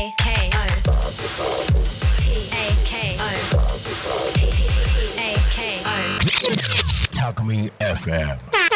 A K O P A K O P A K O Talk Me FM.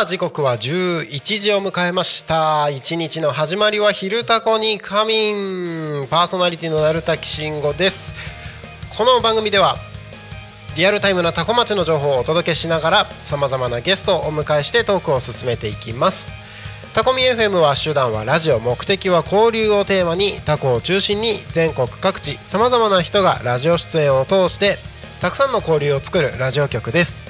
さあ時刻は11時を迎えました。一日の始まりは「昼タコに仮眠」パーソナリティの鳴滝慎吾です。この番組ではリアルタイムなタコ町の情報をお届けしながらさまざまなゲストをお迎えしてトークを進めていきます。タコミ FM は手段はラジオ目的は交流をテーマにタコを中心に全国各地さまざまな人がラジオ出演を通してたくさんの交流を作るラジオ局です。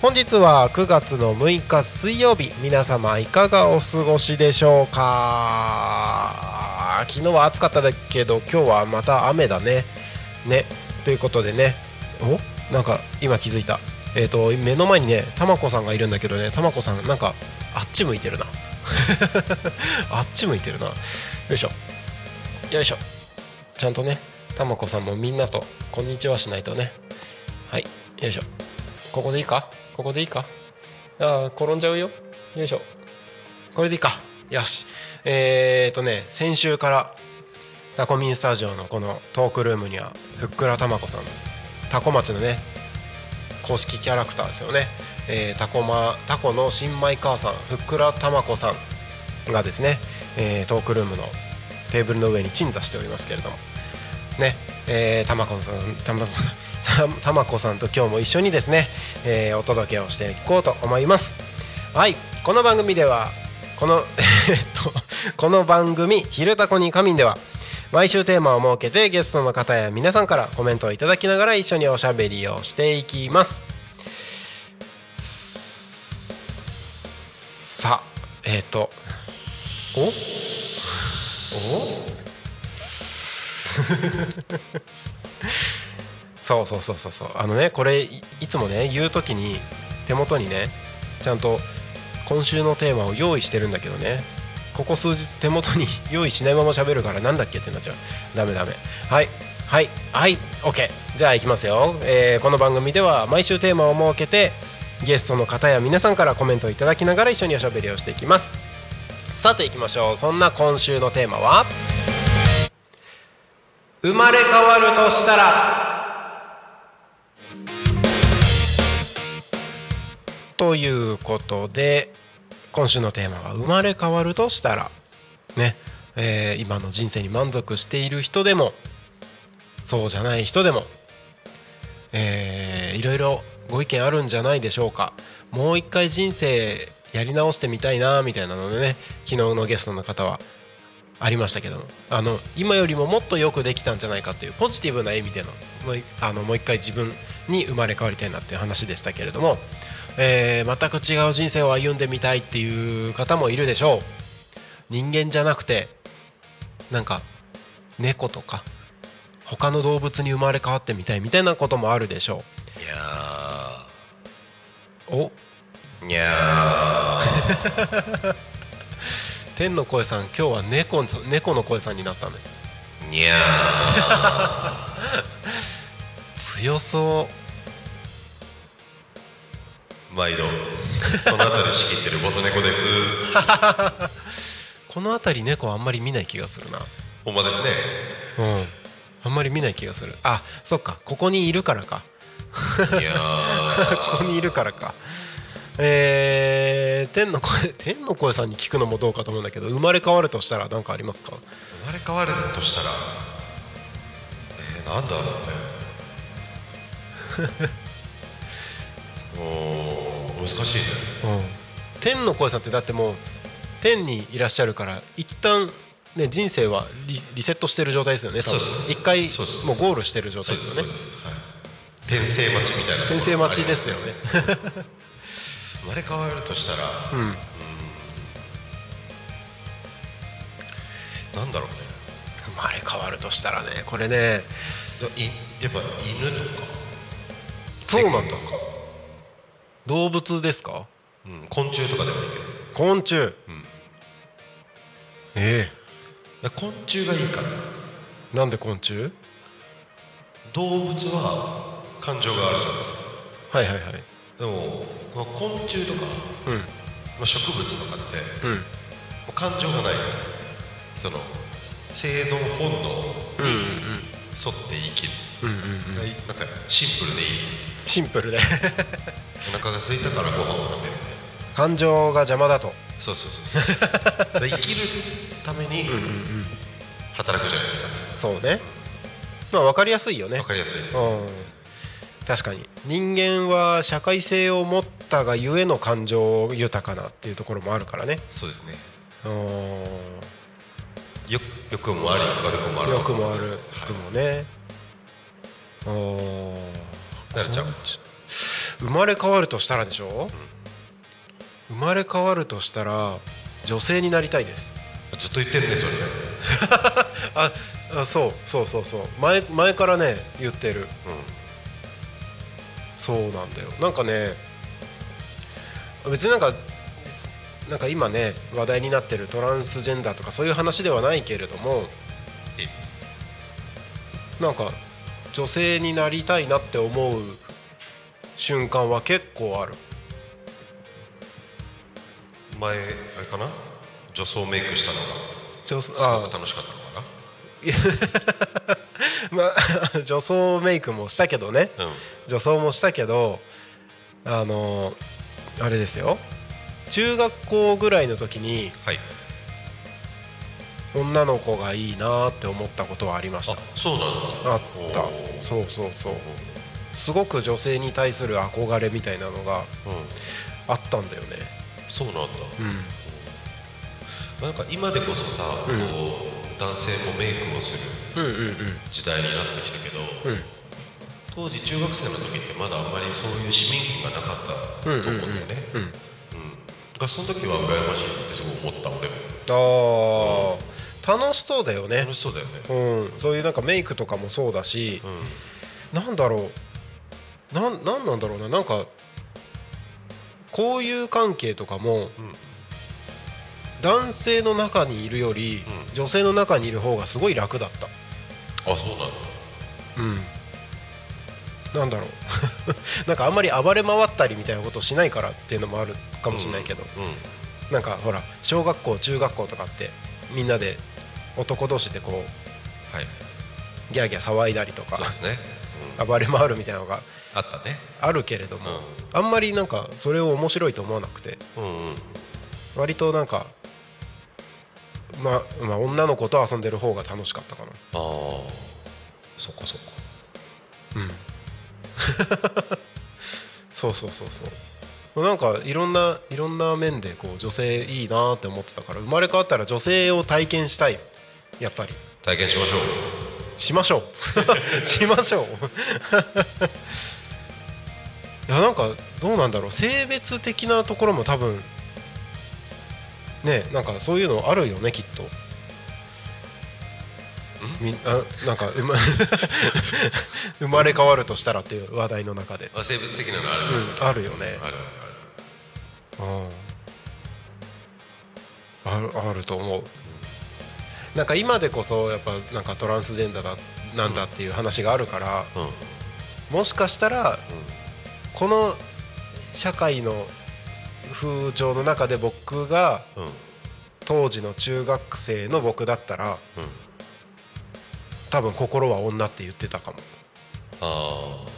本日は9月の6日水曜日皆様いかがお過ごしでしょうか？昨日は暑かったけど今日はまた雨だね。ね。ということでね。お？なんか今気づいた。えっ、と目の前にねたまこさんがいるんだけどね。たまこさんなんかあっち向いてるな。あっち向いてるな。よいしょ。よいしょ。ちゃんとねたまこさんもみんなとこんにちはしないとね。はい。よいしょ。ここでいいか？ここでいいか？ああ転んじゃうよ。よいしょ。これでいいか。よし。えー、っとね先週からタコミンスタジオのこのトークルームにはふっくらたまこさんタコ町のね公式キャラクターですよね、えー、タコマタコの新米母さんふっくらたまこさんがですね、えー、トークルームのテーブルの上に鎮座しておりますけれども。ね。えー、たまこさんたまたまこさんと今日も一緒にですね、えー、お届けをしていこうと思います。はいこの番組ではこのえっと この番組「昼タコに仮眠」では毎週テーマを設けてゲストの方や皆さんからコメントをいただきながら一緒におしゃべりをしていきます。さあえっ、ー、とおお？そうそうそうそうそう。あのねこれいつもね言う時に手元にねちゃんと今週のテーマを用意してるんだけどね。ここ数日手元に 用意しないまま喋るからなんだっけってなっちゃう。ダメダメ。はい。はい。はい。OK じゃあいきますよ、えー、この番組では毎週テーマを設けてゲストの方や皆さんからコメントをいただきながら一緒におしゃべりをしていきます。さていきましょう。そんな今週のテーマは生まれ変わるとしたらということで今週のテーマは「生まれ変わるとしたら」ね、えー、今の人生に満足している人でもそうじゃない人でも、えー、いろいろご意見あるんじゃないでしょうか。もう一回人生やり直してみたいなみたいなのでね昨日のゲストの方はありましたけどあの今よりももっとよくできたんじゃないかというポジティブな意味でのもうあのもう一回自分に生まれ変わりたいなっていう話でしたけれどもえー、全く違う人生を歩んでみたいっていう方もいるでしょう。人間じゃなくてなんか猫とか他の動物に生まれ変わってみたいみたいなこともあるでしょう。いやお。にゃ 天の声さん今日は猫猫の声さんになったね。にゃ 強そう毎度この辺り仕切ってるボス猫です。この辺り猫あんまり見ない気がするな。ほんまですね。うん。あんまり見ない気がする。あそっか。ここにいるからか。いやー。ここにいるからか。えー、天の声天の声さんに聞くのもどうかと思うんだけど生まれ変わるとしたら何かありますか？生まれ変わるとしたら？えー、なんだろうね 難しいね。うん。天の声さんってだってもう天にいらっしゃるから一旦ね人生はリリセットしてる状態ですよね多分。一回もうゴールしてる状態ですよね。そうです、はい、転生待ちみたいなところ転生待ちですよね。生まれ変わるとしたら、うん。なんだろうね。生まれ変わるとしたらねこれね。いやっぱ犬とか、そうなんだ動物ですか？うん、昆虫とかでもいいけど。昆虫、えだから昆虫がいいかな。えなんで昆虫？動物は感情があるじゃないですかはいはいはい。でも昆虫とか、うん。まあ、植物とかってもうん。う感情がないその生存本能に沿って生きる、うんうんうん。なんかシンプルでいいシンプルで。お腹が空いたからご飯を食べる。感情が邪魔だと。そうそうそうそう。だから生きるために働くじゃないですか。そうね。まあ分かりやすいよね。わかりやすいです。うん。確かに。人間は社会性を持ったがゆえの感情豊かなっていうところもあるからね。そうですね。うん。よ欲もあり悪くもある欲もあるはい欲もね。うんなるちゃん。生まれ変わるとしたらでしょ、生まれ変わるとしたら女性になりたいです。ずっと言ってるねそれ。ね ああそうそうそうそう。前前からね言ってる。そうなんだよ。なんかね別になんかなんか今ね話題になってるトランスジェンダーとかそういう話ではないけれどもなんか女性になりたいなって思う瞬間は結構ある。うん前あれかな？女装メイクしたのが。女すあごく楽しかったのか まあ女装メイクもしたけどね。なうん。女装もしたけどあのあれですよ。中学校ぐらいの時にはい女の子がいいなって思ったことはありましあたそうなんだあった。そうそうそう。すごく女性に対する憧れみたいなのがうん。あったんだよね。そうなんだ。うん。なんか今でこそさ、うん。こう男性もメイクをするうんうんうん。時代になってきたけど、うん。当時中学生の時ってまだあんまりそういう市民権がなかったと思うんだよね。うんうんがその時は羨ましいってすごい思った俺も。あー楽しそうだよね。楽しそうだよね。うん。そういうなんかメイクとかもそうだし。うん。なんだろう。なんなんなんだろうな。なんか交友関係とかも、うん。男性の中にいるより、うん。女性の中にいる方がすごい楽だった。あそうなんだうん。なんだろう。なんかあんまり暴れ回ったりみたいなことをしないからっていうのもあるかもしれないけど、うん、うん。なんかほら小学校中学校とかってみんなで男同士でこうはい。ギャーギャー騒いだりとかそうですね、うん、暴れ回るみたいなのがあったね。あるけれども、うん。あんまりなんかそれを面白いと思わなくてうんうん。割となんかまあ、まあ、女の子と遊んでる方が楽しかったかな。ああそっかそっか。うん。そうそうそうそう。なんかいろんないろんな面でこう女性いいなって思ってたから生まれ変わったら女性を体験したいやっぱり。体験しましょう。しましょう。しましょう。いやなんかどうなんだろう。性別的なところも多分ねなんかそういうのあるよねきっと。みんあなんか生ま 生まれ変わるとしたらっていう話題の中で、あ生物的なのあるうん、あるよね。ある。うん。あるあると思うなんか今でこそやっぱなんかトランスジェンダーだなんだっていう話があるから、もしかしたらこの社会の風潮の中で僕がうんうん当時の中学生の僕だったら多分心は女って言ってたかも。ああ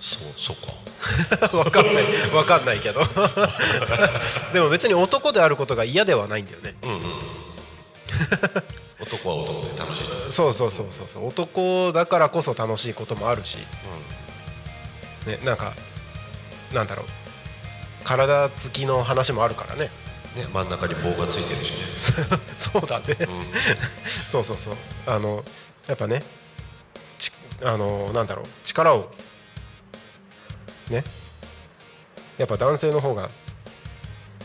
そうそうか。わかんないわかんないけど。でも別に男であることが嫌ではないんだよね。うんうん 男は男で楽しいなそうそうそうそうそう。男だからこそ楽しいこともあるし、ね、なんかなんだろう。体つきの話もあるからね。ね真ん中に棒がついてるしね。そうだね、そうそうそう。あのやっぱねちあのなんだろう。力をね。やっぱ男性の方が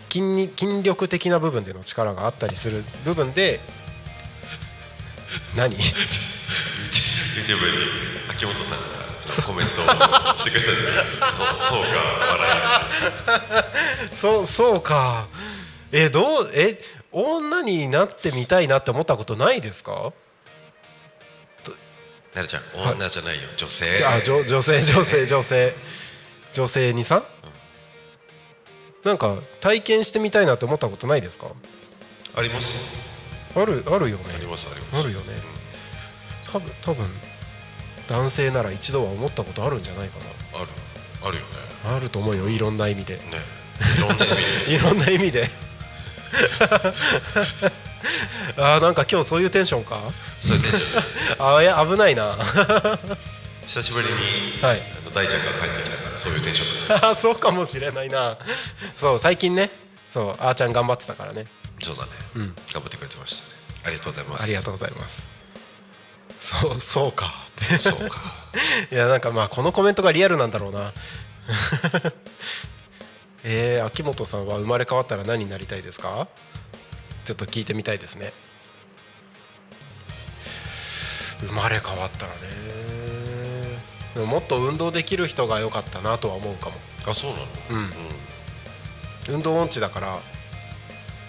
筋に筋力的な部分での力があったりする部分で何？YouTube に秋元さんがコメントをしてくれたんですけどそうそうか笑そうそうか。えどうえ女になってみたいなって思ったことないですか？いなるちゃん女じゃないよ。女性。じゃあ女女性女性女性。女性にさ、なんか体験してみたいなって思ったことないですか？あります。あるあるよね。ありますあります。あるよね。多分多分男性なら一度は思ったことあるんじゃないかある。あるよね。なあると思うよいろんな意味で。ね。いろんな意味で。あーなんか今日そういうテンションか？それで あーいや危ないな。久しぶりに、はい大ちゃんが帰ってきたからそういうテンションだっあー そうかもしれないな。そう最近ね。そうあーちゃん頑張ってたからね。たそうだね、ん。頑張ってくれてましたね。ありがとうございます。ありがとうございます。そうそうか。ってそうか。いやなんかまあこのコメントがリアルなんだろうな。えー、秋元さんは生まれ変わったら何になりたいですか？ちょっと聞いてみたいですね。生まれ変わったらねでももっと運動できる人が良かったなとは思うかも。あそうなの？うん。運動音痴だから。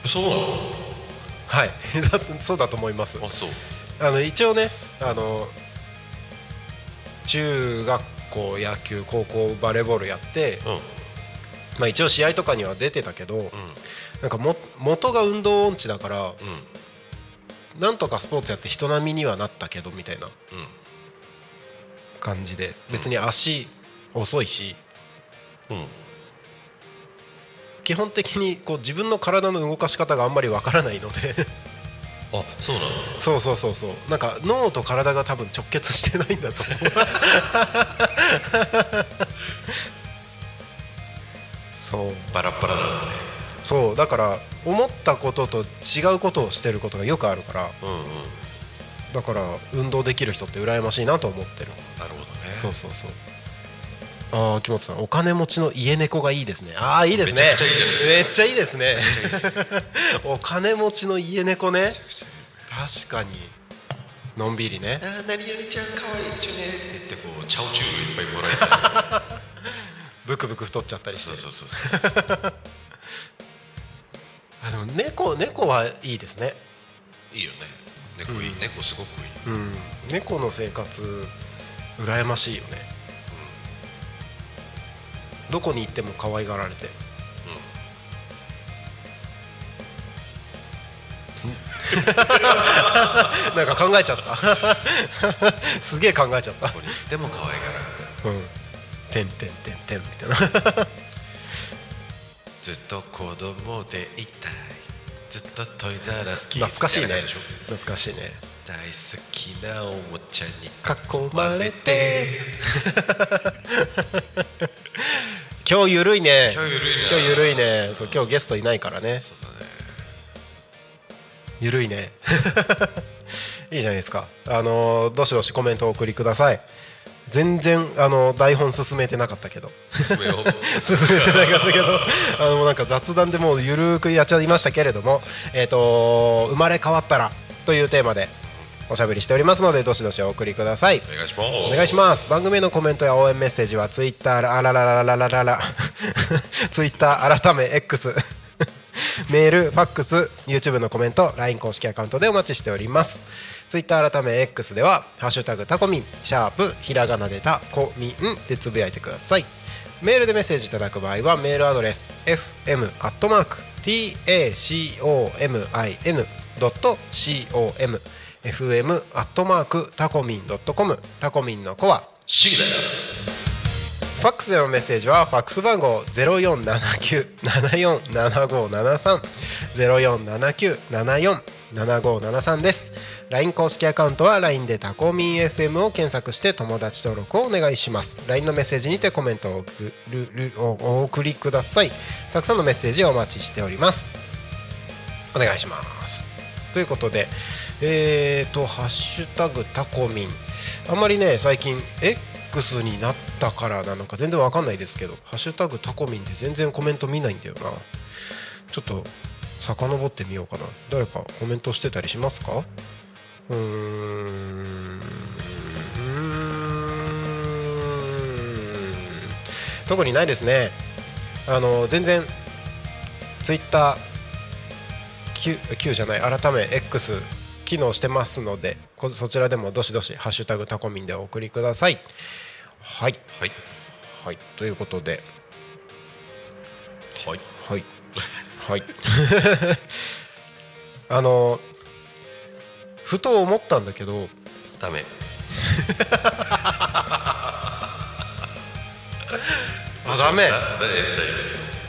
そうなの？はい。だってそうだと思います。あそう。あの一応ねあの中学校野球高校バレーボールやって、うん。まあ、一応試合とかには出てたけど、うん。なんかも元が運動音痴だからうん。なんとかスポーツやって人並みにはなったけどみたいな。うん感じで別に足遅いしうん。基本的にこう自分の体の動かし方があんまりわからないので。あそうなの？そうそうそうそう。なんか脳と体が多分直結してないんだと思う。そう。バラッバラなんだね。そう。だから思ったことと違うことをしてることがよくあるから。うんうん。だから運動できる人って羨ましいなと思ってるそうそうそう。ああ秋元さんお金持ちの家猫がいいですね。ああいいですね。めっちゃいいですね。お金持ちの家猫ね。確かに。のんびりね。あー何々ちゃん可愛いですよねって言ってこうチャオチュールいっぱいもらえたりブクブク太っちゃったりして。そうそうそうそう。あでも猫猫はいいですね。いいよね。猫いい、猫すごくいい。うん。猫の生活羨ましいよね、どこに行っても可愛がられて。なんか考えちゃった。すげえ考えちゃった。どこに。行っても可愛がられてうん「てんてんてんてん」みたいな。ずっと子供でいたい。ずっとトイザらス好き懐かしいね。懐かしいね。大好きなおもちゃに囲まれて。今日ゆるいね。今日ゆるいな今日ゆるいね。そう今日ゲストいないからね。そうだね。ゆるいね。いいじゃないですか。あのどしどしコメントをお送りください。全然あの台本進めてなかったけど。進め てなかったけど。あのなんか雑談でもうゆるくやっちゃいましたけれどもえっ、と生まれ変わったらというテーマでおしゃべりしておりますのでどしどしお送りください。お願いします。お願いします。番組へのコメントや応援メッセージはツイッターあらららららららツイッター改め X メールファックス YouTube のコメント LINE 公式アカウントでお待ちしております。ツイッター改め X では「ハッシュタグタコミン」シャープひらがなでタコミンでつぶやいてください。メールでメッセージいただく場合はメールアドレス fm アットマーク tacomin.com fm アットマークタコミン .com タコミンの子はシギです。ファックスでのメッセージはファックス番号0479747573 0479747573です。LINE 公式アカウントは LINE でタコミン FM を検索して友達登録をお願いします。LINE のメッセージにてコメントを送るおお送りください。たくさんのメッセージをお待ちしております。お願いしますということで、えーと、ハッシュタグタコミン、あんまりね、最近、X になったからなのか全然わかんないですけど、ハッシュタグタコミンで全然コメント見ないんだよな。ちょっと、遡ってみようかな。誰かコメントしてたりしますか？うーん。特にないですね。あの、全然、Twitter、9, 9じゃない改め X 機能してますのでそちらでもどしどし「ハッシュタグタコミン」でお送りください。はい、はい、はい、ということで。はい。はい。はい。あのふと思ったんだけどダメ。あダメ。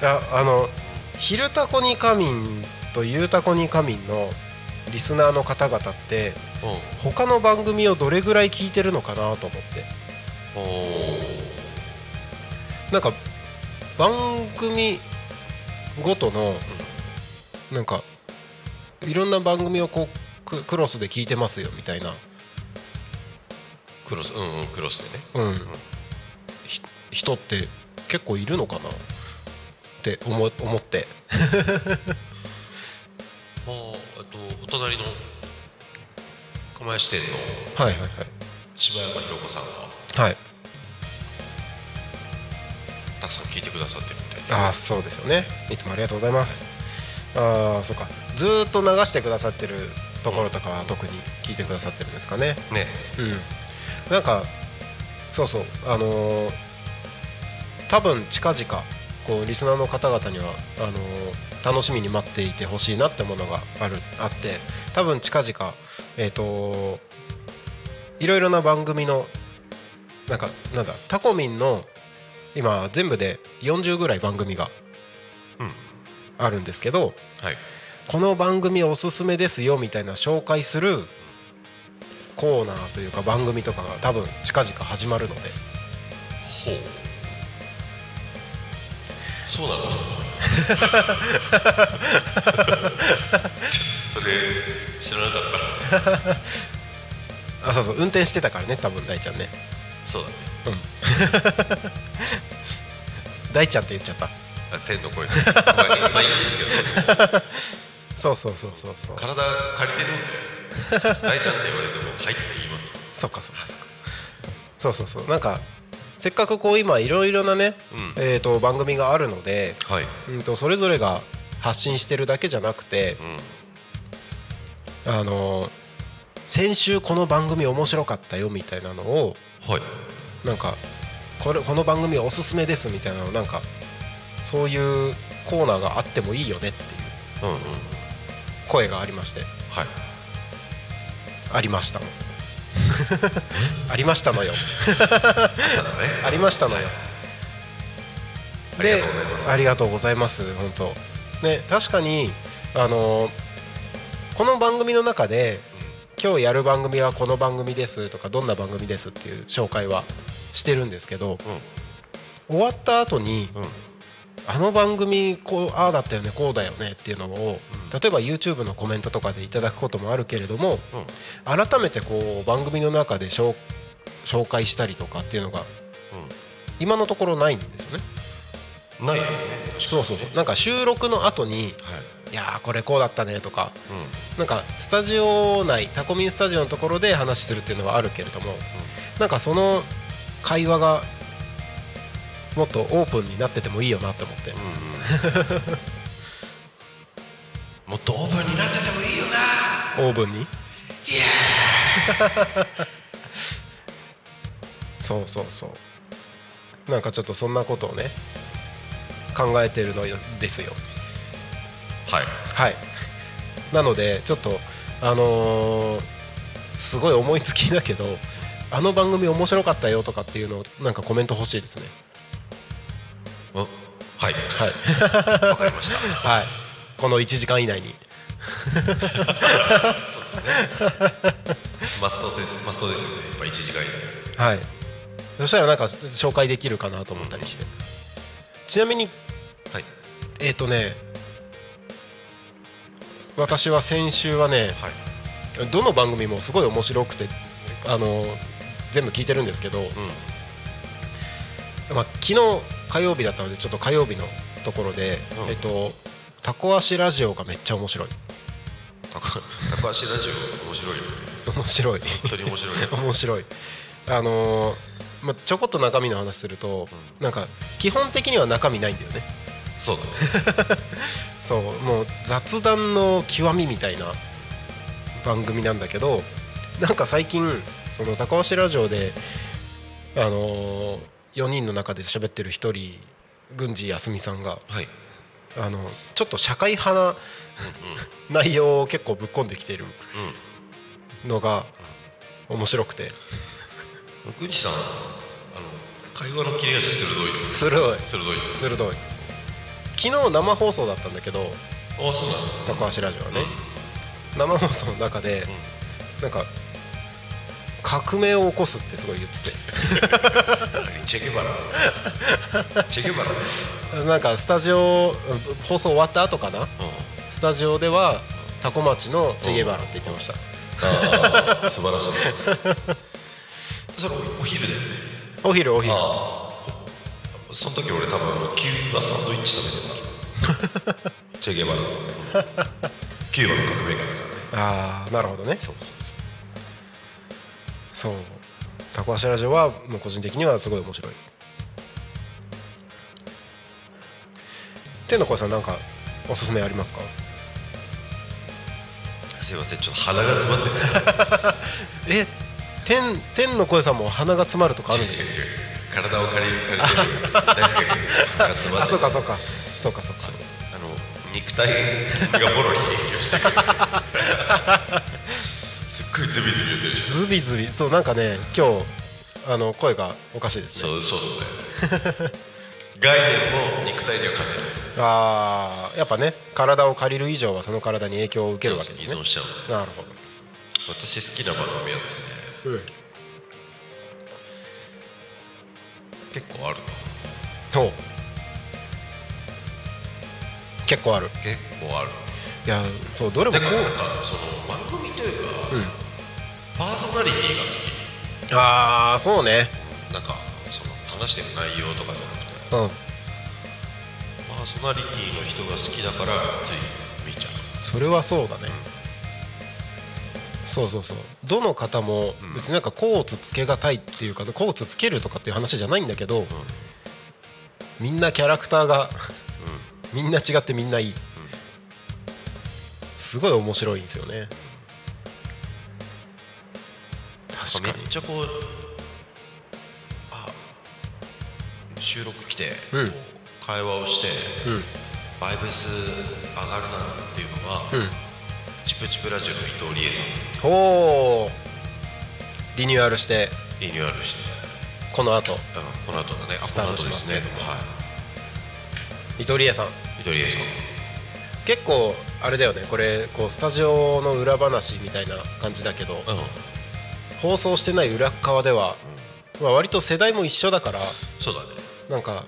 ああの「昼タコに仮眠」と「ゆうたこに仮眠」のリスナーの方々ってうん。他の番組をどれぐらい聞いてるのかなと思って。なんか番組ごとのなんかいろんな番組をこうククロスで聞いてますよみたいな、クロスうんうんクロスでね。うん、ひ人って結構いるのかなって思思って あーあとお隣の釜石店のはいはい柴山ひろ子さんがはい。はいたくさん聞いてくださってるみたいああそうですよね。いつもありがとうございます。ああそうか。ずーっと流してくださってるところとかは特に聞いてくださってるんですかね。ね。うん。なんかそうそう。あのー多分近々こうリスナーの方々にはあのー楽しみに待っていてほしいなってものがあるあって多分近々えっ、といろいろな番組のなんかなんだタコミンの今全部で40ぐらい番組がうんあるんですけどはい。この番組おすすめですよみたいな紹介するコーナーというか番組とかが多分近々始まるので。ほうそうなの？それ知らなかった。あそうそう運転してたからね多分大ちゃんね。そうだね。大ちゃんって言っちゃった。あ天の声でまあいいまあいいんですけどそうそうそうそうそう。体借りてるんで大ちゃんって言われても「はい」って言いますよ。そっかそっかそっか。そうそうそう。なんかせっかくこう今いろいろなね、うん。えー、と番組があるので、はい。うん、とそれぞれが発信してるだけじゃなくてう、ん。あのー先週この番組面白かったよみたいなのをはい。なんかこれこの番組おすすめですみたいなのなんかそういうコーナーがあってもいいよねっていう声がありまして。はい。ありましたのありましたのよ。ありましたのよ。ありがとうございます。ありがとうございます本当。ね確かにあのーこの番組の中で今日やる番組はこの番組ですとかどんな番組ですっていう紹介はしてるんですけど終わった後にうんうん。あの番組こうああだったよねこうだよねっていうのをうん例えば YouTube のコメントとかでいただくこともあるけれどもうん。改めてこう番組の中で紹紹介したりとかっていうのが今のところないんですよね。うんないですね。そうそうそう。なんか収録の後にはい。いやーこれこうだったねとかうん。なんかスタジオ内タコミンスタジオのところで話するっていうのはあるけれどもなんかその会話がもっとオープンになっててもいいよなって思ってもっとオープンになっててもいいよな。オーブンに？そうそうそう。なんかちょっとそんなことをね考えてるのよですよ。はい。はい。なのでちょっとあのーすごい思いつきだけどあの番組面白かったよとかっていうのをなんかコメント欲しいですね。うんはい。はい。わかりました。はいこの1時間以内に。マストですマストですよね。やっぱ1時間以内はい。そしたらなんか紹介できるかなと思ったりして。ちなみにはい。えっ、とね私は先週はねはい。どの番組もすごい面白くてあの全部聞いてるんですけど、うん。まあ、昨日火曜日だったのでちょっと火曜日のところで、うん。えっとタコ足ラジオがめっちゃ面白い。高高橋ラジオ面白いよね。面白い。本当に面白いよ 面白い。あのーまあ、ちょこっと中身の話すると、なんか基本的には中身ないんだよね。そうだね。そうもう雑談の極みみたいな番組なんだけどなんか最近その高橋ラジオであの4人の中で喋ってる1人郡司康美さんがはいあのちょっと社会派な内容を結構ぶっ込んできてるのが面白くて。うん郡司さんあの会話の切れ味鋭い。鋭い。鋭い。鋭い。昨日生放送だったんだけどあそうな高橋ラジオはね。生放送の中でなんか革命を起こすってすごい言ってて。何？チェゲバラチェゲバラですか？なんかスタジオ放送終わった後かな？うん。スタジオではタコ町のチェゲバラって言ってました。ああ素晴らしい。それおお昼だよねお昼。お昼その時俺多分キューバサンドイッチ食べてた。チェゲバラキューバの革命家だからね。ああなるほどね。そうそうそう。タコ足ラジオはもう個人的にはすごい面白い。天の声さんなんかおすすめありますか？すいませんちょっと鼻が詰まって。ね え天天の声さんも鼻が詰まるとかあるんですよ違う違う違う体を借り借りてる。大好きが詰まあってそうかそうか。そうかそうか。あの肉体がボロヒリヒリをしてくるすっごいズビズビ言ってるでしょズビズビ。そうなんかね今日あの声がおかしいですね。そうそうだね概念も肉体には勝てない。ああやっぱね体を借りる以上はその体に影響を受けるわけですね。依存しちゃう。なるほ私好きな番組はですね。ど、うん、結構あるほう。結構ある。結構あるいやそうどれもこう。なんかその番組というか、パーソナリティが好ああそうね。きなんかその話してる内容とかじゃなくて。うん。パーソナリティの人が好きだからつい見ちゃう。それはそうだね、そうそうそう。どの方も別になんかコーツつけがたいっていうかコーツつけるとかっていう話じゃないんだけど、みんなキャラクターがみんな違ってみんないい、すごい面白いんですよね。確かに。めっちゃこうあ収録来て、うん。会話をして、うん。バイブス上がるなっていうのは、うん。チプチプラジオの伊藤理恵さん。おおリニューアルして。リニューアルして、この後。うんこの後だね。あスタートしますけどは伊藤理恵さん。い伊藤理恵さん。結構あれだよね。これこうスタジオの裏話みたいな感じだけど、うん。放送してない裏側では、まあ、割と世代も一緒だからそうだね。なんか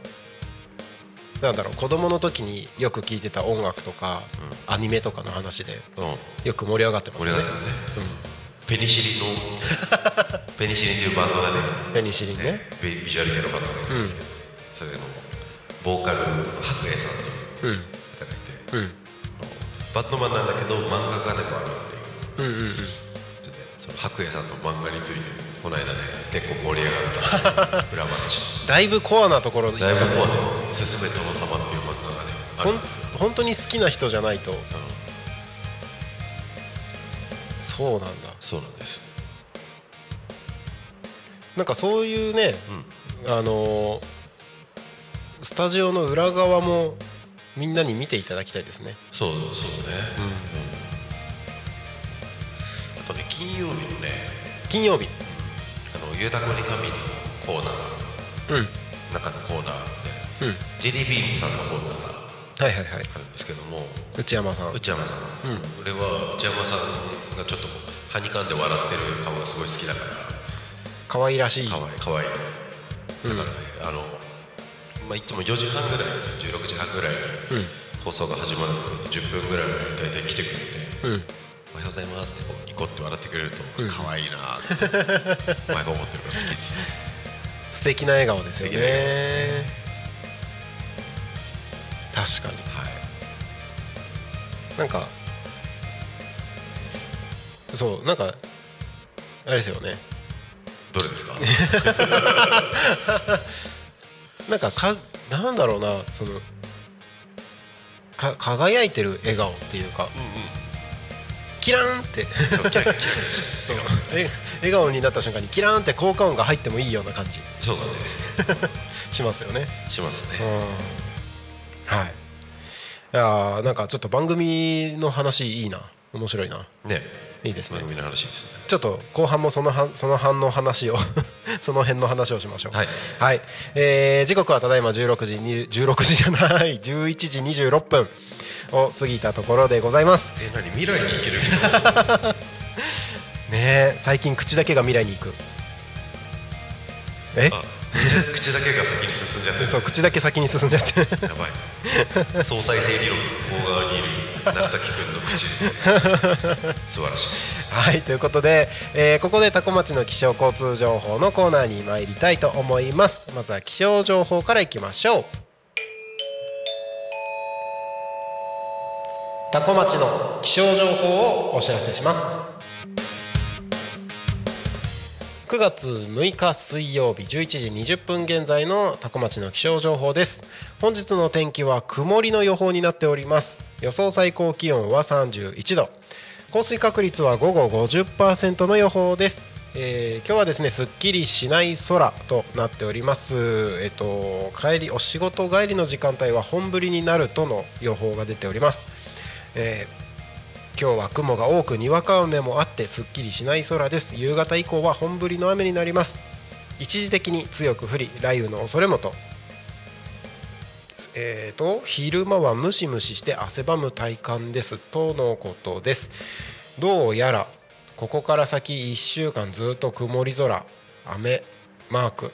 なんだろう子供の時によく聴いてた音楽とか、アニメとかの話でうん。よく盛り上がってますよね。盛り上がってるね、ペニシリンの ペニシリンっていうバンドがね。ペニシリンね。ビビジュアル系のバンドがいるん。ですけど、それのボーカル白衣さんっていううん方がいて、うんバンドマンなんだけど漫画家でもあるっていううん。うんうん白衣さんの漫画についてこの間ね結構盛り上がった裏話だいぶコアなところでだいぶこうね「すすめ殿様」っていう漫画がねあほんるんですよ、本当に好きな人じゃないと。うん。そうなんだ。そうなんです。なんかそういうね、あのースタジオの裏側もみんなに見ていただきたいですね。そうそうね、あとね金曜日のね金曜日。あの「ゆうたこに神」のコーナー。うん。中のコーナーで、うん。ジェリービーンズさんのコーナーがはいはいはい。あるんですけども内山さん。内山さん、俺は内山さんがちょっとはにかんで笑ってる顔がすごい好きだから。可愛らしい。かわいいかわい。いだからね、あの、まあ、いつも4時半ぐらい16時半ぐらいに放送が始まる頃の10分ぐらいに大体来てくれてうん「おはようございます」ってこうニコって笑ってくれると可愛いなって 毎回思ってるから好きですね。素敵な笑顔ですよね。素敵な笑顔です。確かに。はい。なんかそうなんかあれですよね。どれですか？なんかかなんだろうなそのか輝いてる笑顔っていうか。うんうんキラーンって笑顔になった瞬間にキラーンって効果音が入ってもいいような感じ。たそうだね。しますよね。しますね。うん。はい。いやーなんかちょっと番組の話いいな。面白いな。ねいいですね。番組の話ですね。ちょっと後半もそのはその半の話を その辺の話をしましょう。はい、はい。えー時刻はただいま16時に16時じゃない11時26分を過ぎたところでございます。え何未来に行ける？人 ねえ最近口だけが未来に行く。え？あ口口だけが先に進んじゃってそう口だけ先に進んじゃってやばい。相対性理論の向こう側にいる鳴滝君の口です。素晴らしい。はいということで、えーここで多古町の気象交通情報のコーナーに参りたいと思います。まずは気象情報からいきましょう。多古町の気象情報をお知らせします9月6日水曜日11時20分現在の多古町の気象情報です。本日の天気は曇りの予報になっております。予想最高気温は31度。降水確率は午後50%の予報です、えー今日はですねすっきりしない空となっております。えっと帰りお仕事帰りの時間帯は本降りになるとの予報が出ております、えー今日は雲が多くにわか雨もあってすっきりしない空です。夕方以降は本降りの雨になります。一時的に強く降り雷雨の恐れもと。えー、と昼間はムシムシして汗ばむ体感です。とのことです。どうやらここから先1週間ずっと曇り空雨マーク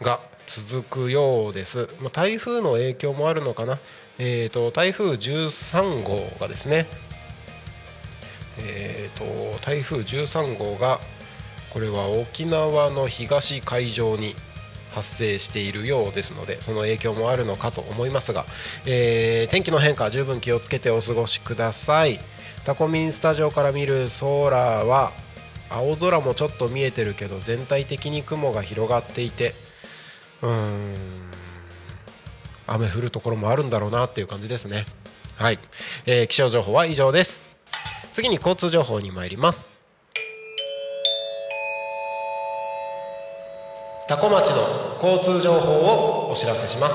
が続くようです、まあ、台風の影響もあるのかな、えー、と台風13号がですねえー、と台風13号がこれは沖縄の東海上に発生しているようですのでその影響もあるのかと思いますが、えー天気の変化十分気をつけてお過ごしください。タコミンスタジオから見る空は青空もちょっと見えてるけど全体的に雲が広がっていてうーん雨降るところもあるんだろうなっていう感じですね。はい、えー気象情報は以上です。次に交通情報に参ります。多古町の交通情報をお知らせします。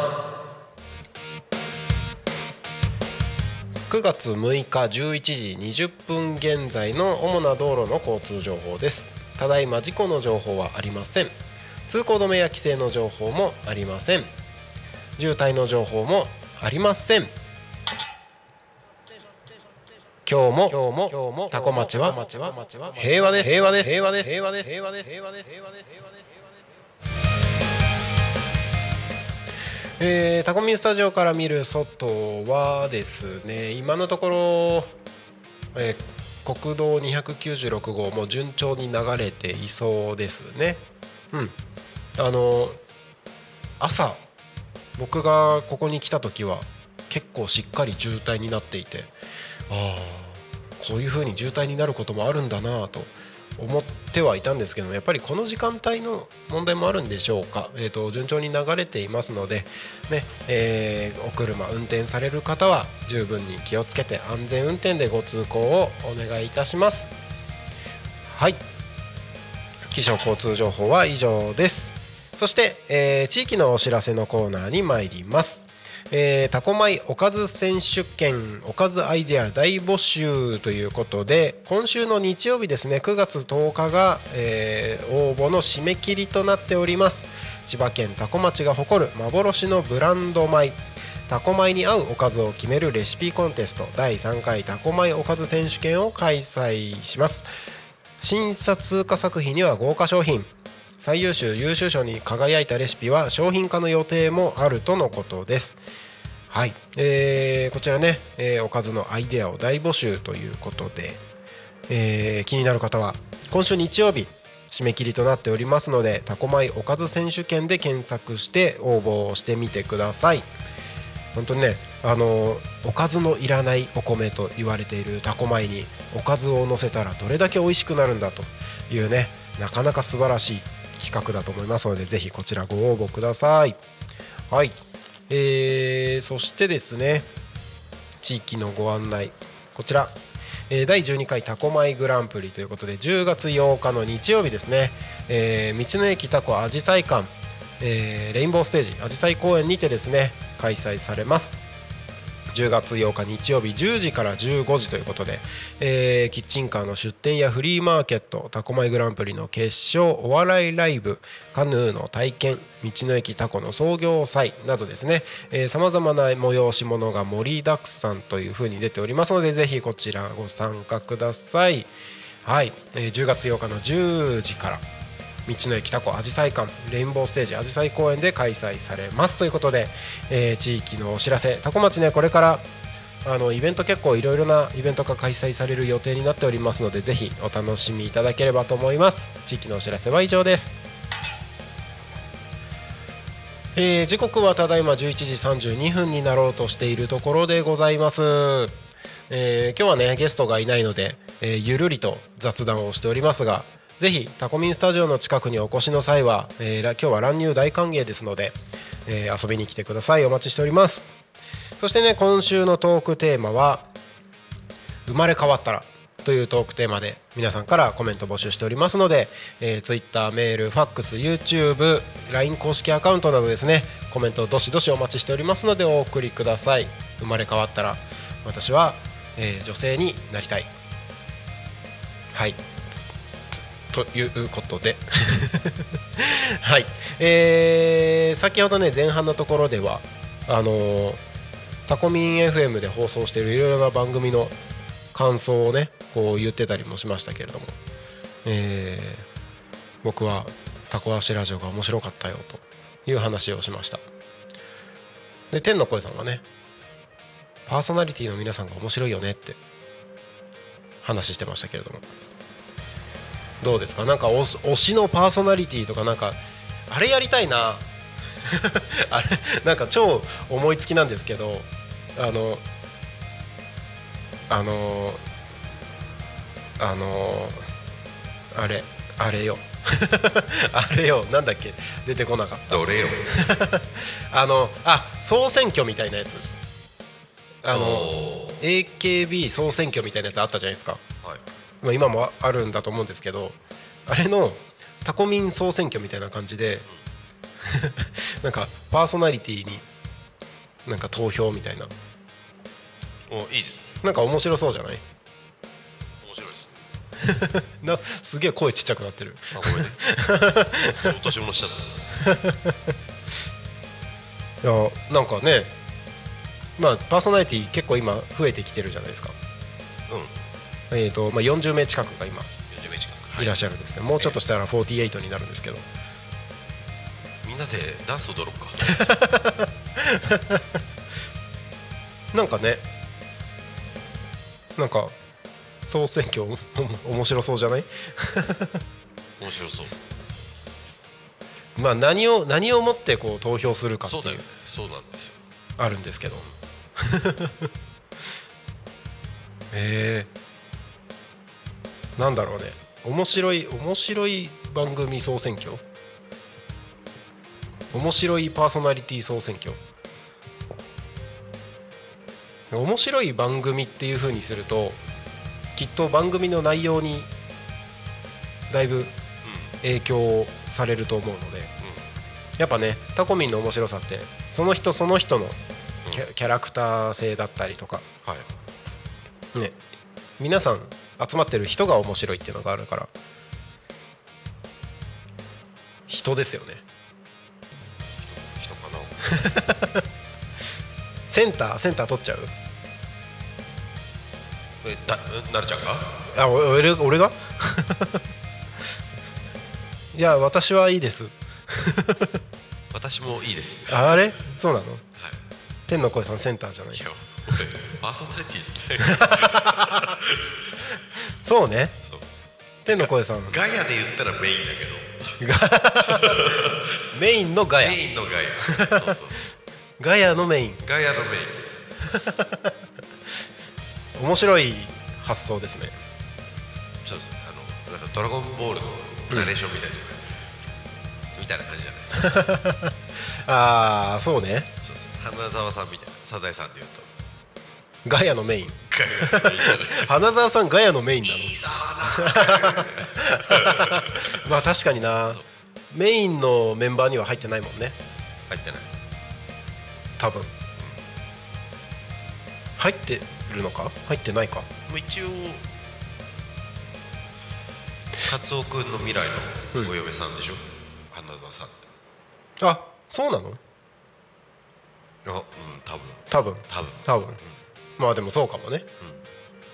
9月6日11時20分現在の主な道路の交通情報です。ただいま事故の情報はありません。通行止めや規制の情報もありません。渋滞の情報もありません。今日も今日もタコ町は平和です。平和です。平和です。平和です。平和です。平和です。平和です。えー、タコミンスタジオから見る外はですね今のところ、えー、国道296号も順調に流れていそうですね。うん、あの朝僕がここに来た時は結構しっかり渋滞になっていてああこういう風に渋滞になることもあるんだなと思ってはいたんですけどやっぱりこの時間帯の問題もあるんでしょうか、えー、と順調に流れていますので、ねえーお車運転される方は十分に気をつけて安全運転でご通行をお願いいたします。はい。気象交通情報は以上です。そして、えー地域のお知らせのコーナーに参ります。えータコ米おかず選手権おかずアイデア大募集ということで今週の日曜日ですね9月10日が、えー応募の締め切りとなっております。千葉県多古町が誇る幻のブランド米。タコ米に合うおかずを決めるレシピコンテスト。第3回タコ米おかず選手権を開催します。審査通過作品には豪華商品。最優秀優秀賞に輝いたレシピは商品化の予定もあるとのことです。はい、えーこちらね、えーおかずのアイデアを大募集ということで、えー気になる方は今週日曜日締め切りとなっておりますのでタコ米おかず選手権で検索して応募をしてみてください。本当にねあのおかずのいらないお米と言われているタコ米におかずを乗せたらどれだけ美味しくなるんだというねなかなか素晴らしい企画だと思いますのでぜひこちらご応募ください。はい。えー、そしてですね地域のご案内。こちら、え第12回タコマイグランプリということで10月8日の日曜日ですね、えー道の駅タコあじさい館、えーレインボーステージあじさい公園にてですね開催されます。10月8日日曜日10時から15時ということで、えーキッチンカーの出店やフリーマーケットタコマイグランプリの決勝お笑いライブカヌーの体験道の駅タコの創業祭などですね。さまざまな催し物が盛りだくさんというふうに出ておりますのでぜひこちらご参加ください。はい、えー10月8日の10時から道の駅タコあじさい館レインボーステージあじさい公園で開催されます。ということで、えー地域のお知らせタコ町ねこれからあのイベント結構いろいろなイベントが開催される予定になっておりますのでぜひお楽しみいただければと思います。地域のお知らせは以上です。えー時刻はただいま11時32分になろうとしているところでございます、えー今日はねゲストがいないので、えーゆるりと雑談をしておりますがぜひタコミンスタジオの近くにお越しの際は、えー今日は乱入大歓迎ですので、えー遊びに来てください。お待ちしております。そしてね今週のトークテーマは生まれ変わったらというトークテーマで皆さんからコメント募集しておりますので、えー、Twitter メールファックス YouTube LINE 公式アカウントなどですねコメントをどしどしお待ちしておりますのでお送りください。生まれ変わったら私は、えー女性になりたい。はい。ということで。はい、えー先ほどね前半のところではあのータコミン FM で放送しているいろいろな番組の感想をねこう言ってたりもしましたけれども、えー僕はタコ足ラジオが面白かったよという話をしました。で天の声さんはねパーソナリティの皆さんが面白いよねって話してましたけれども。どうですか？なんか推し推しのパーソナリティとかなんかあれやりたいな。あれなんか超思いつきなんですけどあのあのあのあれあれよ。あれよ。なんだっけ？出てこなかった。どれよ？あのあ総選挙みたいなやつ。あの AKB 総選挙みたいなやつあったじゃないですか。はいまあ、今もあるんだと思うんですけどあれのタコミン総選挙みたいな感じで なんかパーソナリティになんか投票みたいな。おいいですね。なんか面白そうじゃない？面白いですね。なすげえ声ちっちゃくなってる。あごめんね。お年物しちゃっいやなんかねまあパーソナリティ結構今増えてきてるじゃないですか。たうんえーとまあ、40名近くが今40名近く。い。らっしゃるんですね、もうちょっとしたら48になるんですけどみんなでダンス踊ろうか。なんかねなんか総選挙お面白そうじゃない？面白そう。まあ何を何をもってこう投票するかっていう。そうなんですよ。あるんですけど。えー、なんだろうね。面白い面白い番組総選挙？面白いパーソナリティ総選挙？面白い番組っていう風にするときっと番組の内容にだいぶ影響されると思うので、やっぱねタコミンの面白さってその人その人のキャキャラクター性だったりとか。はい。ね。皆さん集まってる人が面白いっていうのがあるから。人ですよね。人かな。センターセンター取っちゃう？えだなるちゃんが？あお俺俺が？いや私はいいです。私もいいです。あれ？そうなの？はい。天の声さんセンターじゃないいや俺パーソナリティじゃないそうね。天の声さん。ガヤで言ったらメインだけど。メインのガヤ。メインのガヤ。そうそう。ガヤのメイン。ガヤのメインです。面白い発想ですね。そうそう。あのなんかドラゴンボールのナレーションみたいじゃない、みたいな感じじゃない？ああそうね。そうそう。花澤さんみたいなサザエさんで言うと。ガヤのメイン 花澤さんガヤのメインなの？まあ確かにな。メインのメンバーには入ってないもんね。入ってない。多分。入ってるのか？入ってないか。もう一応カツオ君の未来のお嫁さんでしょ、花澤さんって。あそうなの？あうん多分。多分。多分。多分まあでもそうかもね。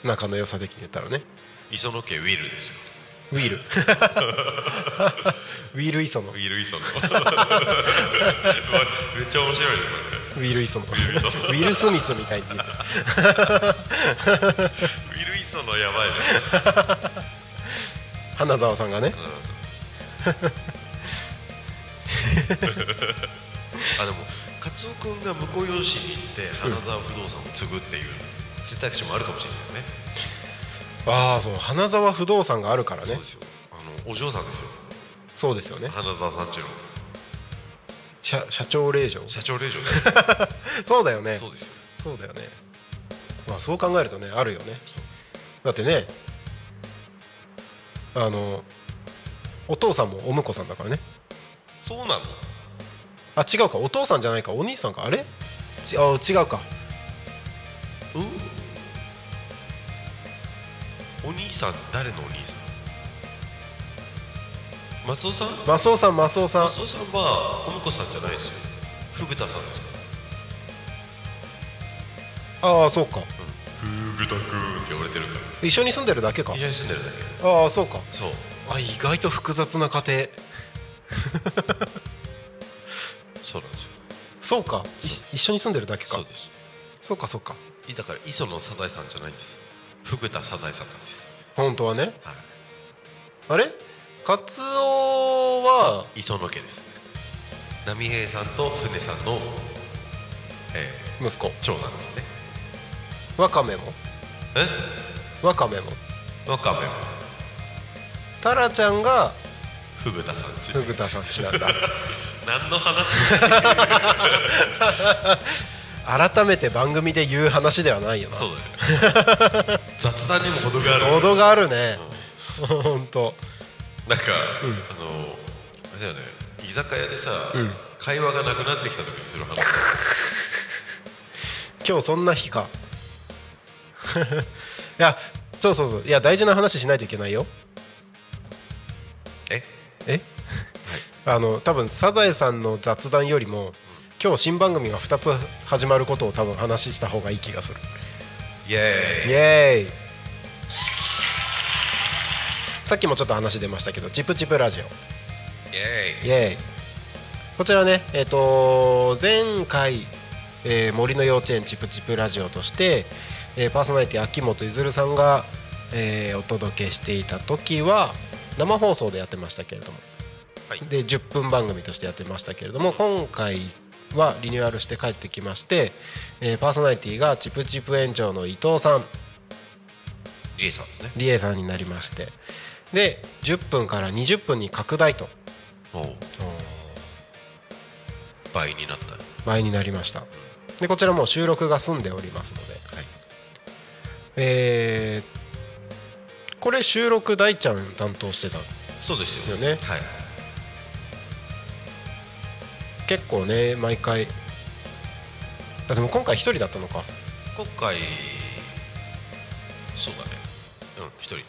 仲の良さ的に言ったらね。磯野家ウィルですよ。ウィール。ウィール磯野。ウィル磯野。めっちゃ面白いですよウィール磯野。ウル磯野。ィル・スミスみたいにウィル磯野やばいね。花澤さんがね。あでもカツオ君が婿養子に行って花沢不動産を継ぐっていう選択肢もあるかもしれないよね。ああそう花澤不動産があるからね。そうですよ。あのお嬢さんですよ。そうですよね。花沢さんちの社社長令嬢。社長令嬢 そうだよね。そうですよ。そうだよね。まあそう考えるとねあるよね。だってねあのお父さんもお婿さんだからね。そうなのあ違うか。お父さんじゃないか。お兄さんか。あれ？ちあ違うか。うん？お兄さん誰のお兄さん？マスオさん？マスオさんマスオさん。マスオさんはお婿さんじゃないですよ。フグタさんですか？ああそうか。フグタくんって呼ばれてるか一緒に住んでるだけか。ら一緒に住んでるだけ。ああそうか。そう。あ意外と複雑な家庭そうか。い一緒に住んでるだけか。そうです。そうかそうか。だから磯野サザエさんじゃないんです。フグタサザエさんなんです。本当はね。はい。あれ？カツオは？磯野家です。波平さんと船さんの、え息子。ー長男ですね。ワカメも？え？ワカメも。ワカメも。タラちゃんが？フグタさんち。フグタさんちなんだ 何の話？改めて番組で言う話ではないよな。そうだよ。雑談にも程がある程があるね。本当。なんか、あのあれだよね。居酒屋でさ、会話がなくなってきた時にする話。今日そんな日か。いやそうそうそう。いや大事な話しないといけないよ。え？え、あの多分サザエさんの雑談よりも今日新番組が2つ始まることを多分話した方がいい気がする。イエーイイエーイさっきもちょっと話出ましたけどチップチップラジオ。イエーイイエーイこちらねえっ、と前回、えー森の幼稚園チップチップラジオとして、えーパーソナリティ秋元ゆずるさんが、えーお届けしていた時は生放送でやってましたけれども、はいで10分番組としてやってましたけれども今回はリニューアルして帰ってきまして、えーパーソナリティがチップチップ園長の伊藤さん。リエさんですね。リエさんになりまして。で10分から20分に拡大と。倍になった。はい倍になりました。でこちらもう収録が済んでおりますので。えーこれ収録大ちゃん担当してたそうですよよね。はい結構ね毎回。あでも今回一人だったのか。今回そうだね。うん一人。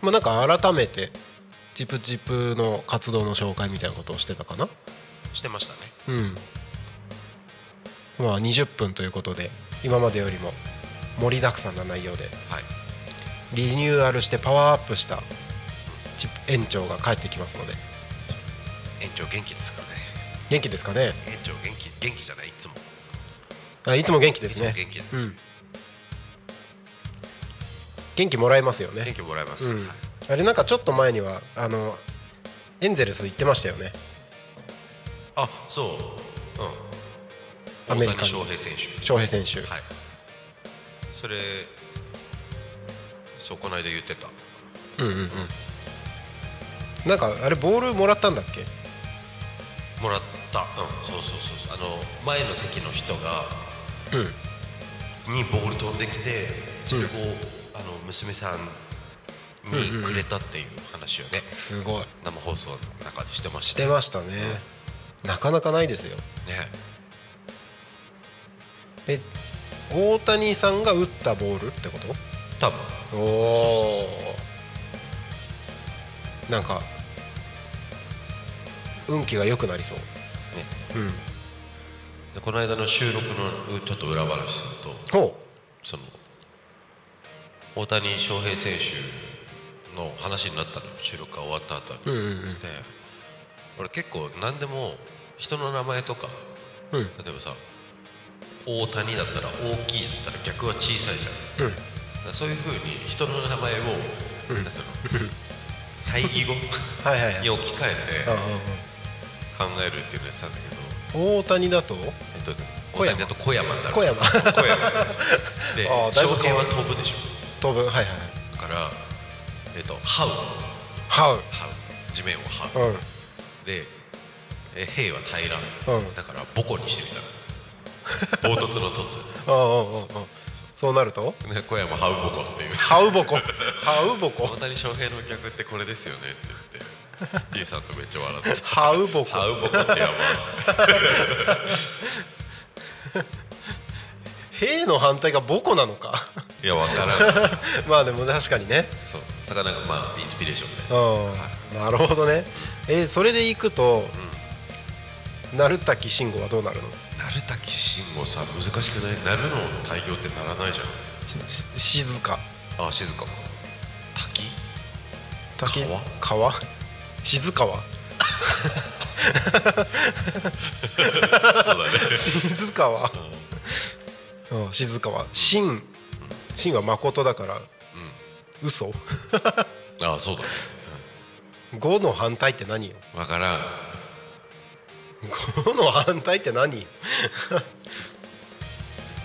まあなんか改めてチプチプの活動の紹介みたいなことをしてたかな。してましたね。うん。まあ20分ということで今までよりも盛りだくさんな内容ではい。リニューアルしてパワーアップした園長が帰ってきますので。園長元気ですか？元気ですかね？園長元気元気じゃない？いつも。あいつも元気ですね。元気。でうん。元気もらえますよね。元気もらえます、うん。はい。あれなんかちょっと前にはあのエンゼルス行ってましたよね。あそう。うん。アメリカ翔平選手。翔平選手、はい。それそうこの間言ってた。うんうんうん。なんかあれボールもらったんだっけ？もらったうんそうそうそう。そうあの前の席の人がうん。にボール飛んできてそれを、あの娘さんにくれたっていう話をね、すごい。生放送の中でしてまししたてねましたね。なかなかないですよ。え大谷さんが打ったボールってこと？多分。おおなんか運気が良くなりそうでこの間の収録のうちょっと裏話するとほその大谷翔平選手の話になったのよ収録が終わった後に、ううんうん。で俺結構何でも人の名前とかうん。例えばさ大谷だったら大きいだったら逆は小さいじゃん。うん。そういうふうに人の名前を、うの対義語 はいに置き換えて考えるっていうのやってたんだけど大谷だと？えっとね小谷だと小山になる。小山。小山。になるで ああだいぶ翔平は飛ぶでしょ。飛ぶ。はいはいだからえっと這うハウ。這う地面を這う、うん。でえ兵は平ら、うん。だから母語にしてみた。の凹凸。の凸ああああああそうなると？ね小山這う母語っていう。ハウボコ。ハウボコ。大谷翔平の逆ってこれですよねって言って D さんとめっちゃ笑ってた。ハウボコ。ハウボコってやばっつって兵の反対がボコなのか。いやわからん。まあでも確かにね。そう。魚がまあインスピレーションで。うんなるほどね。えそれでいくと鳴滝慎吾はどうなるの？鳴滝慎吾さ難しくない？鳴るの大行ってならないじゃし静か。んあ静かか。滝？滝？川？川？静川。そうだね。静川。うん。静川。真。真は誠だから。嘘。あそうだね。五の反対って何よ？わからん。五の反対って何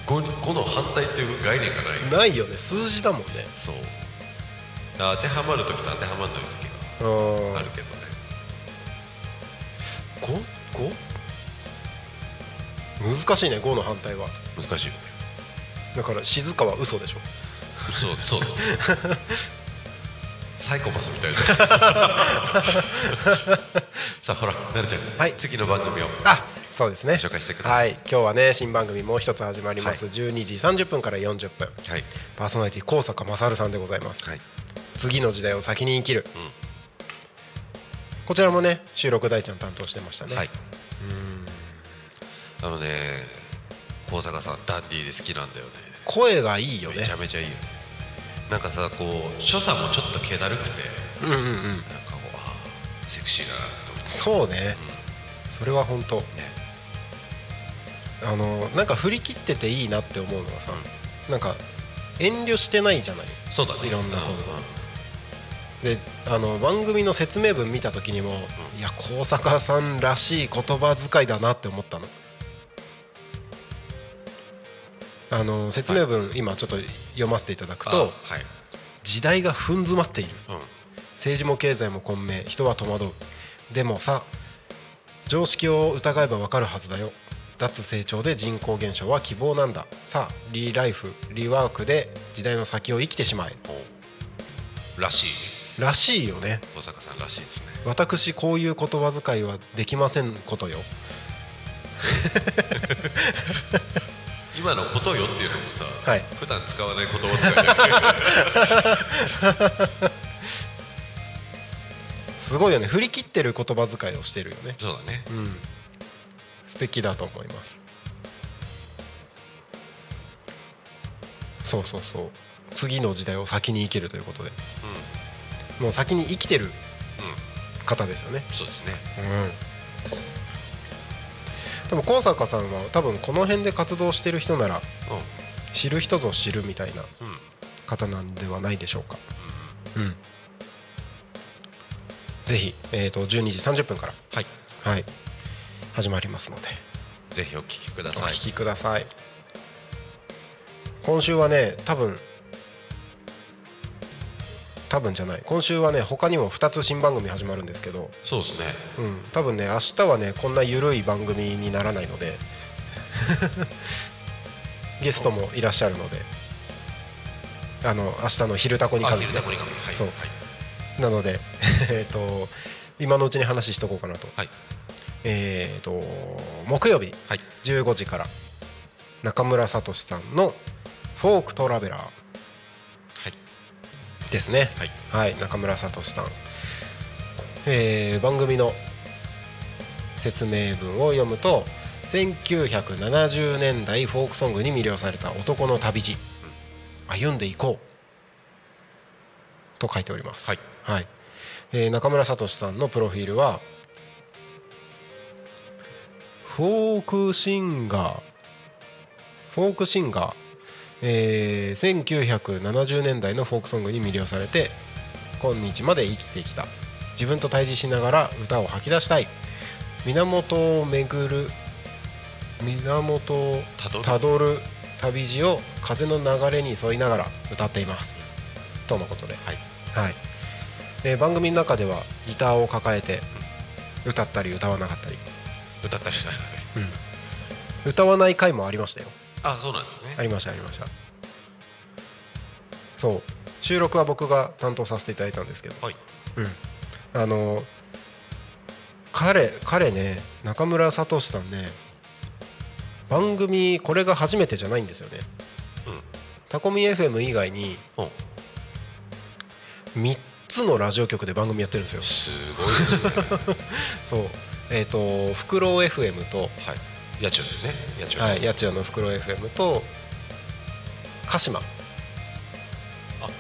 ？5, 5の反対っていう概念がない。ないよね。数字だもんね。そう。当てはまる時と当てはまらない時あるけどね。五？五？難しいね5の反対は。難しいよね。だから静かは嘘でしょ。嘘そうそう。サイコパスみたいな。さあほらなるちゃん、はい。次の番組を。あそうですね。紹介してください。はい。今日はね新番組もう一つ始まります、は12時30分から40分。はい。パーソナリティ高坂勝さんでございます、はい。次の時代を先に生きる、んこちらもね収録大ちゃん担当してましたね、はい。あのね高坂さんダンディーで好きなんだよね。声がいいよね。めちゃめちゃいいよね。なんかさこう所作もちょっと気だるくてうんうんうん。なんかこうあーセクシーだなと思ってそうね、それは本当。ね。あのなんか振り切ってていいなって思うのはさ、なんか遠慮してないじゃない。そうだね。いろんなことうんうんであの番組の説明文見た時にも、いや高坂さんらしい言葉遣いだなって思ったの。あの説明文、今ちょっと読ませていただくあとはい。時代が踏ん詰まっている。うん。政治も経済も混迷人は戸惑う。でもさ常識を疑えばわかるはずだよ。脱成長で人口減少は希望なんだ。さあリライフリワークで時代の先を生きてしまえ。らしいらしいよね。小坂さんらしいですね。私こういう言葉遣いはできませんことよ。今のことよっていうのもさ、はい。普段使わない言葉遣いだよねすごいよね。振り切ってる言葉遣いをしてるよね。そうだね。うん。素敵だと思います。そうそうそう。次の時代を先に生きるということでもう先に生きてる方ですよね。そうですね。うん。でも高坂さんは多分この辺で活動してる人ならう知る人ぞ知るみたいな方なんではないでしょうか。うんぜひ、えー、と12時30分からはい。はい。始まりますので。ぜひお聞きください。お聞きください。今週はね多分多分じゃない。今週はね他にも2つ新番組始まるんですけど、そうですね。うん、多分ね明日はねこんな緩い番組にならないので。ゲストもいらっしゃるので。あの明日の「昼タコにあ限って。はい。そう。はい。なので えっと今のうちに話しとこうかなと。はい。えっと木曜日。はい。15時から。中村聡さんの「フォークトラベラー。はい」ですね。はい。はい。中村聡さん、えー番組の説明文を読むと1970年代フォークソングに魅了された男の旅路。歩んでいこう。と書いております。はい、えー中村聡さんのプロフィールはフォークシンガー。フォークシンガー、えー1970年代のフォークソングに魅了されて今日まで生きてきた。自分と対峙しながら歌を吐き出したい。源を巡る源をたどる。たどる旅路を風の流れに沿いながら歌っています。とのことで、はい。はい。えー番組の中ではギターを抱えて歌ったり歌わなかったり、歌ったりしないので。歌わない回もありましたよあそうなんですね。ありましたありました。そう。収録は僕が担当させていただいたんですけど。はい。うん。あの彼彼ね中村聡さんね番組これが初めてじゃないんですよね。うん。タコミ FM 以外にうん。3つのラジオ局で番組やってるんですよ。すごいですね。そう。えっ、とフクロウ FM とはい八千代ですね。八千代はい、八千代のフクロウ FM と鹿島。あ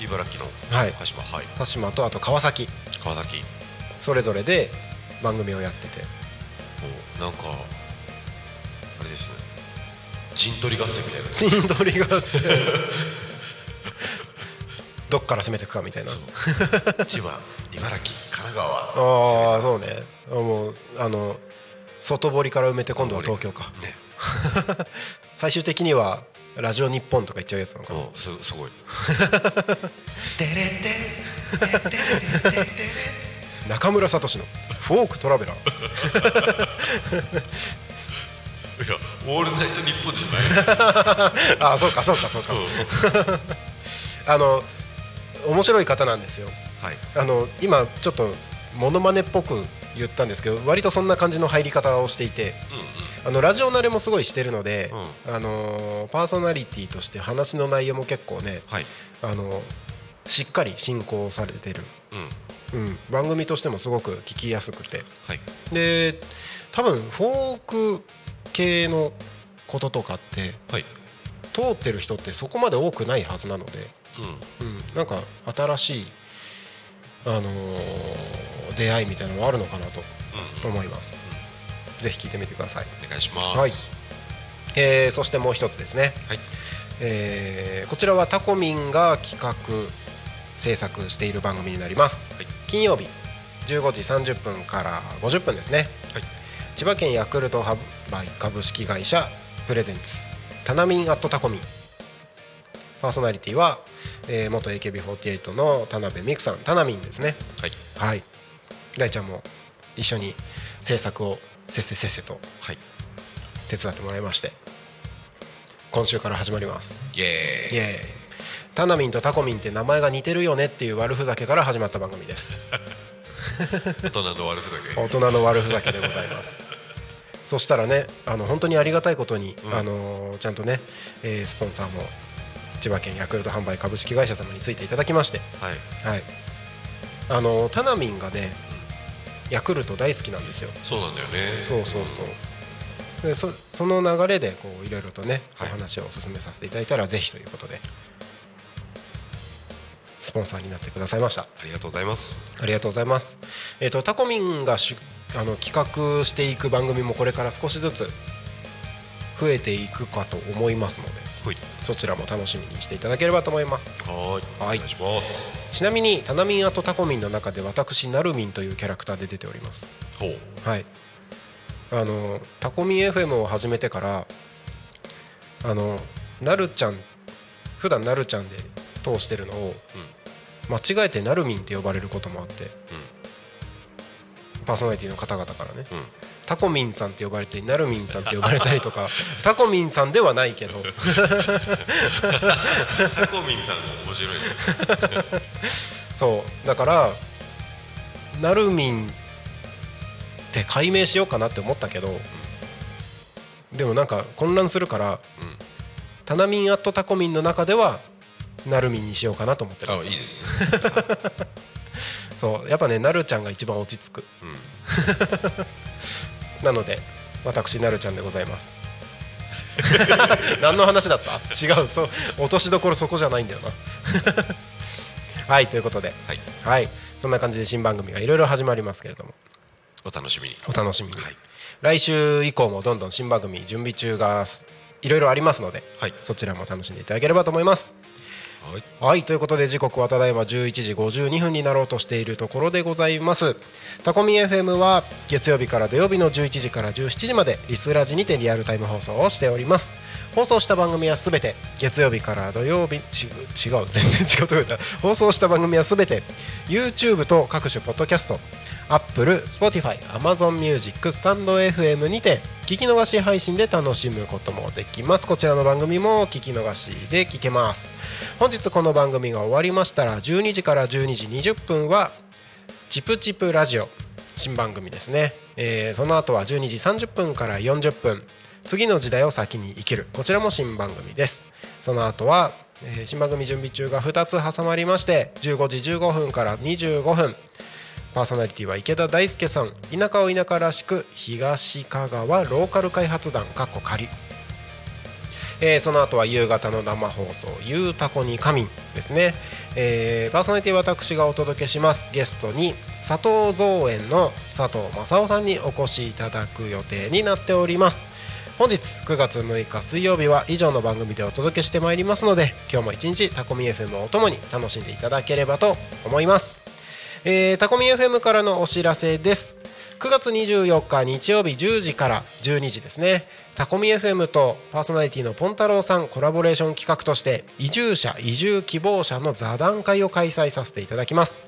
茨城のはい。鹿島。はい。鹿島とあと川崎。川崎。それぞれで番組をやってて。おなんかあれですね。陣取り合戦みたいな。陣取り合戦。どっから攻めていくかみたいな。千葉茨城神奈川。ああそうね。もうあの外堀から埋めて今度は東京か。ね。最終的にはラジオ日本とか言っちゃうやつなのかな。すすごい。中村聡のフォークトラベラー。いやオールナイト日本じゃない。ああそうかそうかそうか。うん。あの面白い方なんですよ。はい。あの今ちょっとモノマネっぽく言ったんですけど割とそんな感じの入り方をしていてあのラジオ慣れもすごいしてるので、あのパーソナリティとして話の内容も結構ねはい。あのしっかり進行されてる、うん。うん、番組としてもすごく聞きやすくて。はい。で多分フォーク系のこととかってはい。通ってる人ってそこまで多くないはずなので、うん。うん、なんか新しい、あのー出会いみたいなのもあるのかなとうん。思います、ぜひ聞いてみてください、お願いします。はい。えーそしてもう一つですね、はい。えーこちらはタコミンが企画制作している番組になります、はい。金曜日15時30分から50分ですね、はい。千葉県ヤクルト販売株式会社プレゼンツタナミンアットタコミン。パーソナリティは、えー元 AKB48 の田辺美久さんタナミンですね。はい。はい。大ちゃんも一緒に制作をせっせせっせとはい。手伝ってもらいまして今週から始まります。イエーイ。イエーイ。タナミンとタコミンって名前が似てるよねっていう悪ふざけから始まった番組です。大人の悪ふざけ。大人の悪ふざけでございます。そしたらねあの本当にありがたいことに、うん。あのちゃんとね、えースポンサーも千葉県ヤクルト販売株式会社様についていただきましてはい。はい。あのタナミンがねヤクルト大好きなんですよ。そうなんだよね。そうそうそう。でそその流れでこういろいろとねおはい。話を進めさせていただいたらぜひということでスポンサーになってくださいました。ありがとうございます。ありがとうございます。えっ、とタコミンがしあの企画していく番組もこれから少しずつ増えていくかと思いますので、そちらも楽しみにしていただければと思います。はーいはいお願いしますちなみにタナミンアとタコミンの中で私ナルミンというキャラクターで出ております。ほうはい。あのタコミン FM を始めてからあのなるちゃん普段なるちゃんで通してるのを間違えてなるミンって呼ばれることもあって。パーソナリティの方々からね、うんタコミンさんって呼ばれてナルミンさんって呼ばれたりとか タコミンさんではないけど。タコミンさんも面白い。ね そう。だからナルミンって解明しようかなって思ったけど、でもなんか混乱するから、うん。タナミンアットタコミンの中ではナルミンにしようかなと思ってます。あいいですね。そう。やっぱねなるちゃんが一番落ち着く。うんなので私なるちゃんでございます。何の話だった？違うそう落としどころそこじゃないんだよな。はいということで。はい。はい。そんな感じで新番組がいろいろ始まりますけれども。お楽しみに。お楽しみに、はい。来週以降もどんどん新番組準備中がすいろいろありますのではい。そちらも楽しんでいただければと思いますはい。はいということで時刻はただいま11時52分になろうとしているところでございます。タコミ FM は月曜日から土曜日の11時から17時までリスラジにてリアルタイム放送をしております。放送した番組はすべて月曜日から土曜日ち違う。全然違うところだ放送した番組はすべて YouTube と各種ポッドキャスト。Apple、Spotify、Amazon Music、スタンド FM にて聞き逃し配信で楽しむこともできます。こちらの番組も聞き逃しで聞けます。本日この番組が終わりましたら12時から12時20分はチプチプラジオ新番組ですね、えーその後は12時30分から40分次の時代を先に生きる。こちらも新番組です。その後は、新番組準備中が2つ挟まりまして15時15分から25分パーソナリティは池田大輔さん。田舎を田舎らしく東香川ローカル開発団。かっこ仮。えーその後は夕方の生放送「ゆうたこに神」ですね、えーパーソナリティ私がお届けします。ゲストに佐藤造園の佐藤正夫さんにお越しいただく予定になっております。本日9月6日水曜日は以上の番組でお届けしてまいりますので今日も一日タコミ FM をお供に楽しんでいただければと思います。えータコミ FM からのお知らせです。9月24日日曜日10時から12時ですね。タコミ FM とパーソナリティのポンタロウさんコラボレーション企画として移住者移住希望者の座談会を開催させていただきます。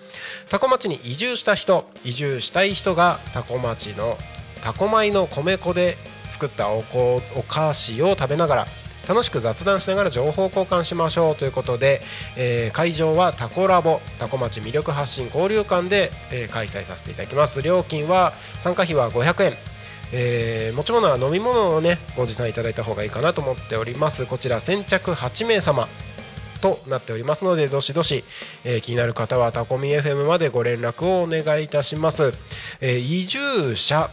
タコ町に移住した人移住したい人がタコ町のタコ米の米粉で作ったおこお菓子を食べながら楽しく雑談しながら情報交換しましょうということで、えー会場はタコラボタコ町魅力発信交流館で、えー開催させていただきます。料金は参加費は500円えー持ち物は飲み物をねご持参いただいた方がいいかなと思っております。こちら先着8名様となっておりますのでどしどし、えー気になる方はタコミ FM までご連絡をお願いいたします、えー移住者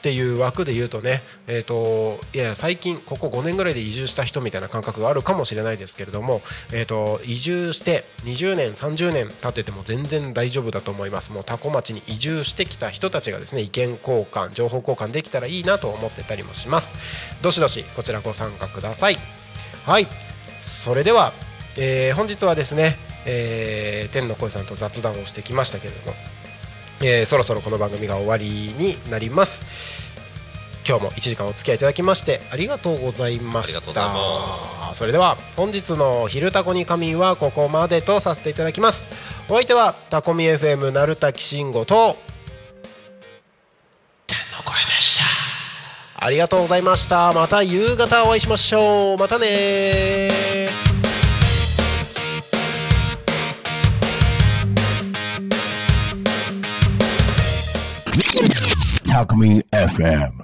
っていう枠で言うとね、えー、といやいや最近ここ5年ぐらいで移住した人みたいな感覚があるかもしれないですけれども、えー、と移住して20年30年経ってても全然大丈夫だと思います。もう多古町に移住してきた人たちがですね意見交換情報交換できたらいいなと思ってたりもします。どしどしこちらご参加ください。はい。それでは、えー本日はですね、えー天の声さんと雑談をしてきましたけれどもえーそろそろこの番組が終わりになります。今日も1時間お付き合いいただきましてありがとうございました。それでは本日の「昼タコに仮眠」はここまでとさせていただきます。お相手はタコミ FM なるたきしんごと天の声でした。ありがとうございました。また夕方お会いしましょう。またね Alchemy FM.